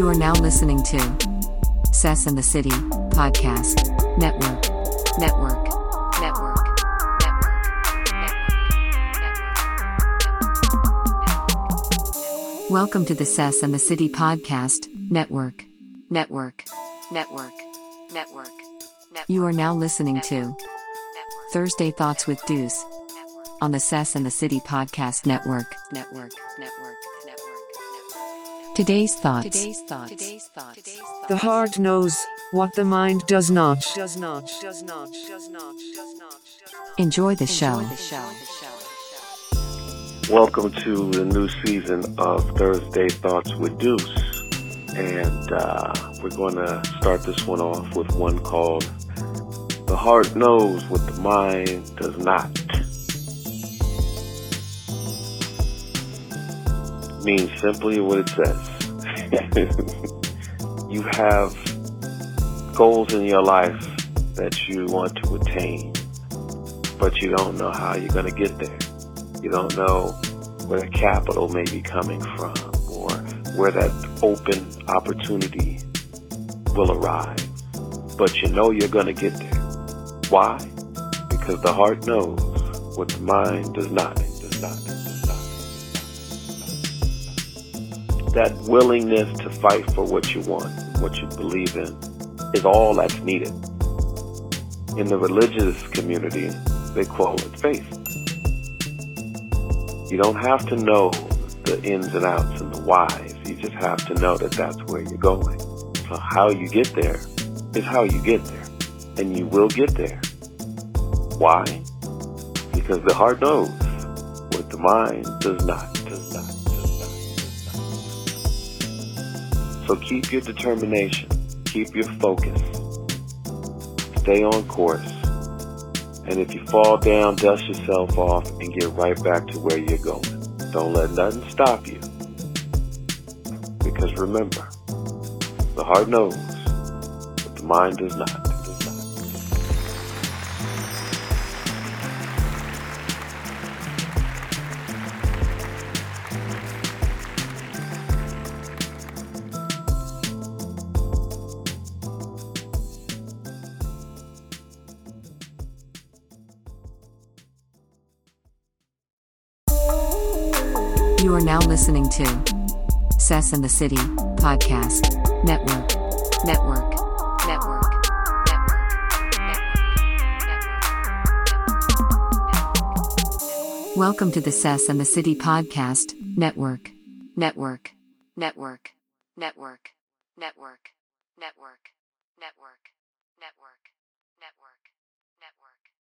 You are now listening to Sess and the City Podcast Network. Network. Network. Network. Welcome to the Sess and the City Podcast Network. Network. Network. Network. You are now listening to Thursday Thoughts with Deuce on the Sess and the City Podcast Network. Network. Network. Thoughts. Today's thoughts. Today's thoughts. The heart knows what the mind does not. Does not. Does not. Does not. Does not. Enjoy the show. Welcome to the new season of Thursday Thoughts with Deuce. And uh, we're going to start this one off with one called The Heart Knows What the Mind Does Not. Means simply what it says. you have goals in your life that you want to attain, but you don't know how you're going to get there. You don't know where the capital may be coming from or where that open opportunity will arrive. But you know you're going to get there. Why? Because the heart knows what the mind does not. Does not. That willingness to fight for what you want, what you believe in, is all that's needed. In the religious community, they call it faith. You don't have to know the ins and outs and the whys. You just have to know that that's where you're going. So how you get there is how you get there. And you will get there. Why? Because the heart knows what the mind does not does not. So keep your determination, keep your focus, stay on course. And if you fall down, dust yourself off and get right back to where you're going. Don't let nothing stop you. Because remember, the heart knows, but the mind does not. You are now listening to Sess and the City Podcast Network. Network. Network. Network. Network. Network. Welcome to the Sess and the City Podcast Network. Network. Network. Network. Network. Network. Network. Network. Network. Network.